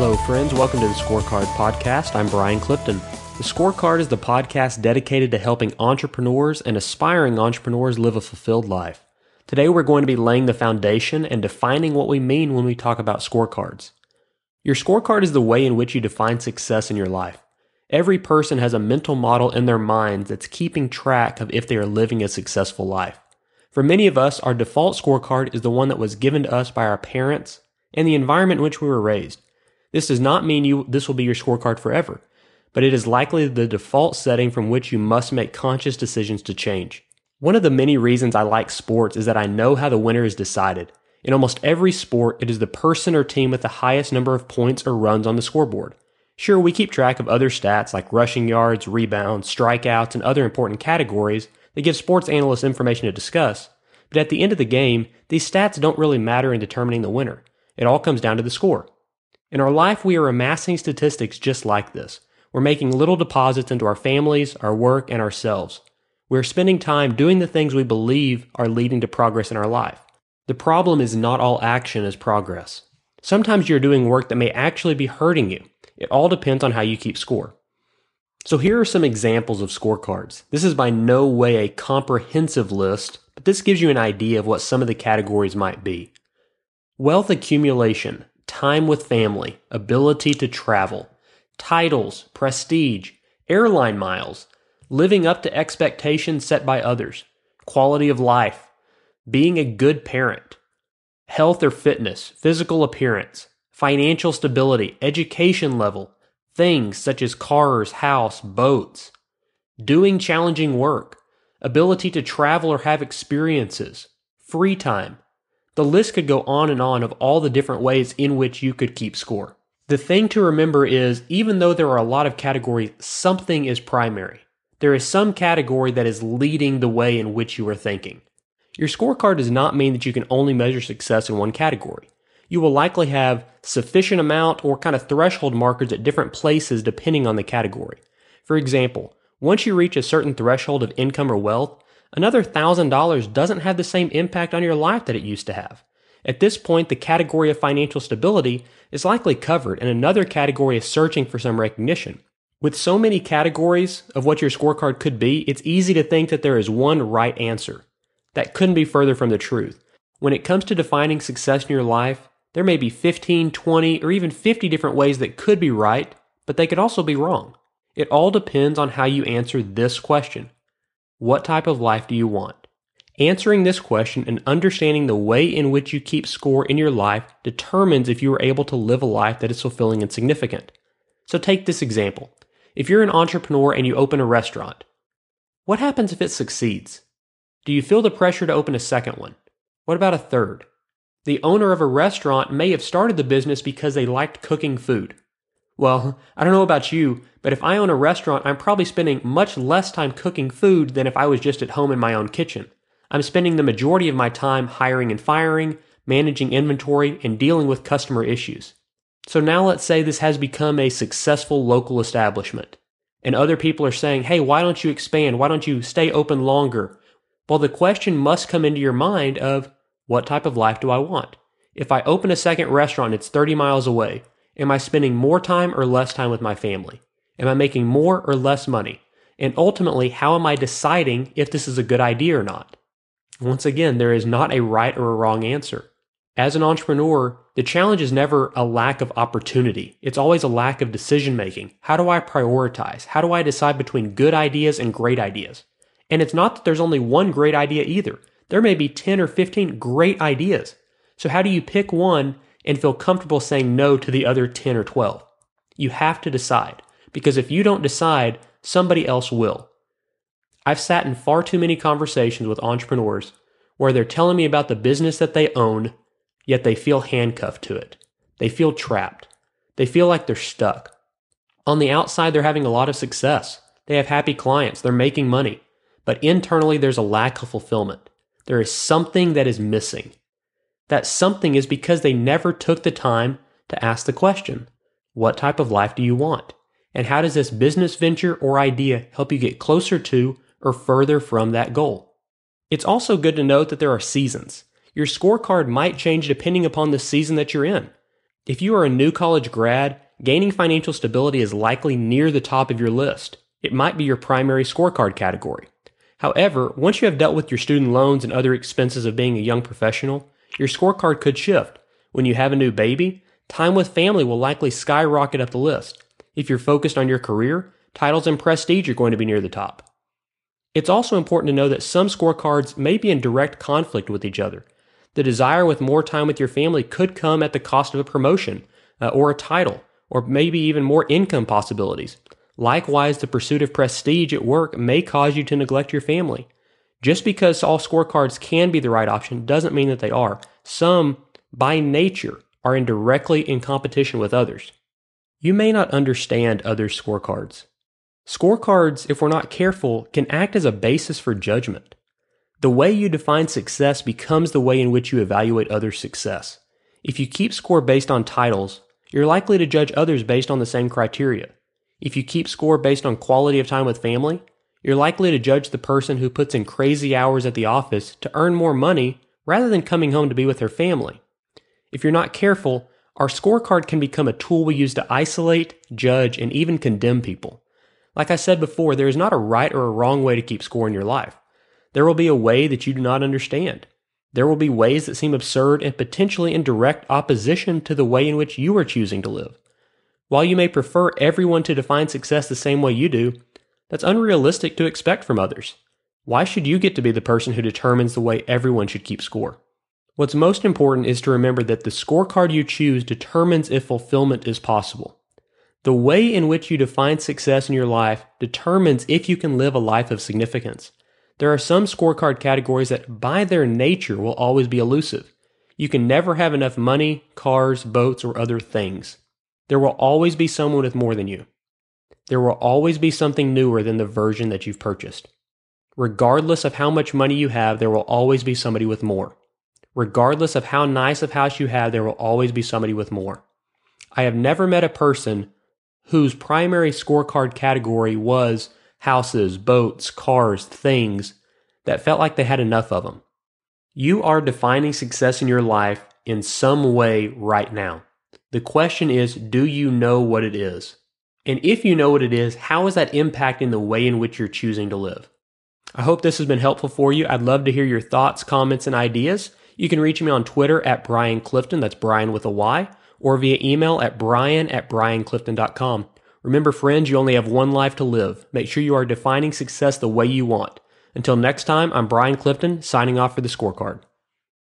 Hello, friends. Welcome to the Scorecard Podcast. I'm Brian Clifton. The Scorecard is the podcast dedicated to helping entrepreneurs and aspiring entrepreneurs live a fulfilled life. Today, we're going to be laying the foundation and defining what we mean when we talk about scorecards. Your scorecard is the way in which you define success in your life. Every person has a mental model in their mind that's keeping track of if they are living a successful life. For many of us, our default scorecard is the one that was given to us by our parents and the environment in which we were raised. This does not mean you this will be your scorecard forever, but it is likely the default setting from which you must make conscious decisions to change. One of the many reasons I like sports is that I know how the winner is decided. In almost every sport, it is the person or team with the highest number of points or runs on the scoreboard. Sure, we keep track of other stats like rushing yards, rebounds, strikeouts, and other important categories that give sports analysts information to discuss, but at the end of the game, these stats don't really matter in determining the winner. It all comes down to the score. In our life, we are amassing statistics just like this. We're making little deposits into our families, our work, and ourselves. We're spending time doing the things we believe are leading to progress in our life. The problem is not all action is progress. Sometimes you're doing work that may actually be hurting you. It all depends on how you keep score. So here are some examples of scorecards. This is by no way a comprehensive list, but this gives you an idea of what some of the categories might be. Wealth accumulation, time with family, ability to travel, titles, prestige, airline miles, living up to expectations set by others, quality of life, being a good parent, health or fitness, physical appearance, financial stability, education level, things such as cars, house, boats, doing challenging work, ability to travel or have experiences, free time. The list could go on and on of all the different ways in which you could keep score. The thing to remember is even though there are a lot of categories, something is primary. There is some category that is leading the way in which you are thinking. Your scorecard does not mean that you can only measure success in one category. You will likely have sufficient amount or kind of threshold markers at different places depending on the category. For example, once you reach a certain threshold of income or wealth, another $1,000 doesn't have the same impact on your life that it used to have. At this point, the category of financial stability is likely covered, and another category is searching for some recognition. With so many categories of what your scorecard could be, it's easy to think that there is one right answer. That couldn't be further from the truth. When it comes to defining success in your life, there may be 15, 20, or even 50 different ways that could be right, but they could also be wrong. It all depends on how you answer this question What type of life do you want? Answering this question and understanding the way in which you keep score in your life determines if you are able to live a life that is fulfilling and significant. So take this example. If you're an entrepreneur and you open a restaurant, what happens if it succeeds? Do you feel the pressure to open a second one? What about a third? The owner of a restaurant may have started the business because they liked cooking food. Well, I don't know about you, but if I own a restaurant, I'm probably spending much less time cooking food than if I was just at home in my own kitchen. I'm spending the majority of my time hiring and firing, managing inventory, and dealing with customer issues. So now let's say this has become a successful local establishment. And other people are saying, hey, why don't you expand? Why don't you stay open longer? Well, the question must come into your mind of what type of life do I want? If I open a second restaurant, it's 30 miles away. Am I spending more time or less time with my family? Am I making more or less money? And ultimately, how am I deciding if this is a good idea or not? Once again, there is not a right or a wrong answer. As an entrepreneur, the challenge is never a lack of opportunity. It's always a lack of decision making. How do I prioritize? How do I decide between good ideas and great ideas? And it's not that there's only one great idea either. There may be 10 or 15 great ideas. So how do you pick one and feel comfortable saying no to the other 10 or 12? You have to decide because if you don't decide, somebody else will. I've sat in far too many conversations with entrepreneurs where they're telling me about the business that they own yet they feel handcuffed to it. They feel trapped. They feel like they're stuck. On the outside, they're having a lot of success. They have happy clients. They're making money. But internally, there's a lack of fulfillment. There is something that is missing. That something is because they never took the time to ask the question What type of life do you want? And how does this business venture or idea help you get closer to or further from that goal? It's also good to note that there are seasons. Your scorecard might change depending upon the season that you're in. If you are a new college grad, gaining financial stability is likely near the top of your list. It might be your primary scorecard category. However, once you have dealt with your student loans and other expenses of being a young professional, your scorecard could shift. When you have a new baby, time with family will likely skyrocket up the list. If you're focused on your career, titles and prestige are going to be near the top. It's also important to know that some scorecards may be in direct conflict with each other. The desire with more time with your family could come at the cost of a promotion uh, or a title, or maybe even more income possibilities. Likewise, the pursuit of prestige at work may cause you to neglect your family. Just because all scorecards can be the right option doesn't mean that they are. Some, by nature, are in directly in competition with others. You may not understand other scorecards. Scorecards, if we're not careful, can act as a basis for judgment. The way you define success becomes the way in which you evaluate others' success. If you keep score based on titles, you're likely to judge others based on the same criteria. If you keep score based on quality of time with family, you're likely to judge the person who puts in crazy hours at the office to earn more money rather than coming home to be with their family. If you're not careful, our scorecard can become a tool we use to isolate, judge, and even condemn people. Like I said before, there is not a right or a wrong way to keep score in your life. There will be a way that you do not understand. There will be ways that seem absurd and potentially in direct opposition to the way in which you are choosing to live. While you may prefer everyone to define success the same way you do, that's unrealistic to expect from others. Why should you get to be the person who determines the way everyone should keep score? What's most important is to remember that the scorecard you choose determines if fulfillment is possible. The way in which you define success in your life determines if you can live a life of significance. There are some scorecard categories that, by their nature, will always be elusive. You can never have enough money, cars, boats, or other things. There will always be someone with more than you. There will always be something newer than the version that you've purchased. Regardless of how much money you have, there will always be somebody with more. Regardless of how nice of house you have, there will always be somebody with more. I have never met a person whose primary scorecard category was houses, boats, cars, things that felt like they had enough of them. You are defining success in your life in some way right now. The question is, do you know what it is? And if you know what it is, how is that impacting the way in which you're choosing to live? I hope this has been helpful for you. I'd love to hear your thoughts, comments, and ideas. You can reach me on Twitter at Brian Clifton, that's Brian with a Y, or via email at brian at brianclifton.com. Remember, friends, you only have one life to live. Make sure you are defining success the way you want. Until next time, I'm Brian Clifton, signing off for the scorecard.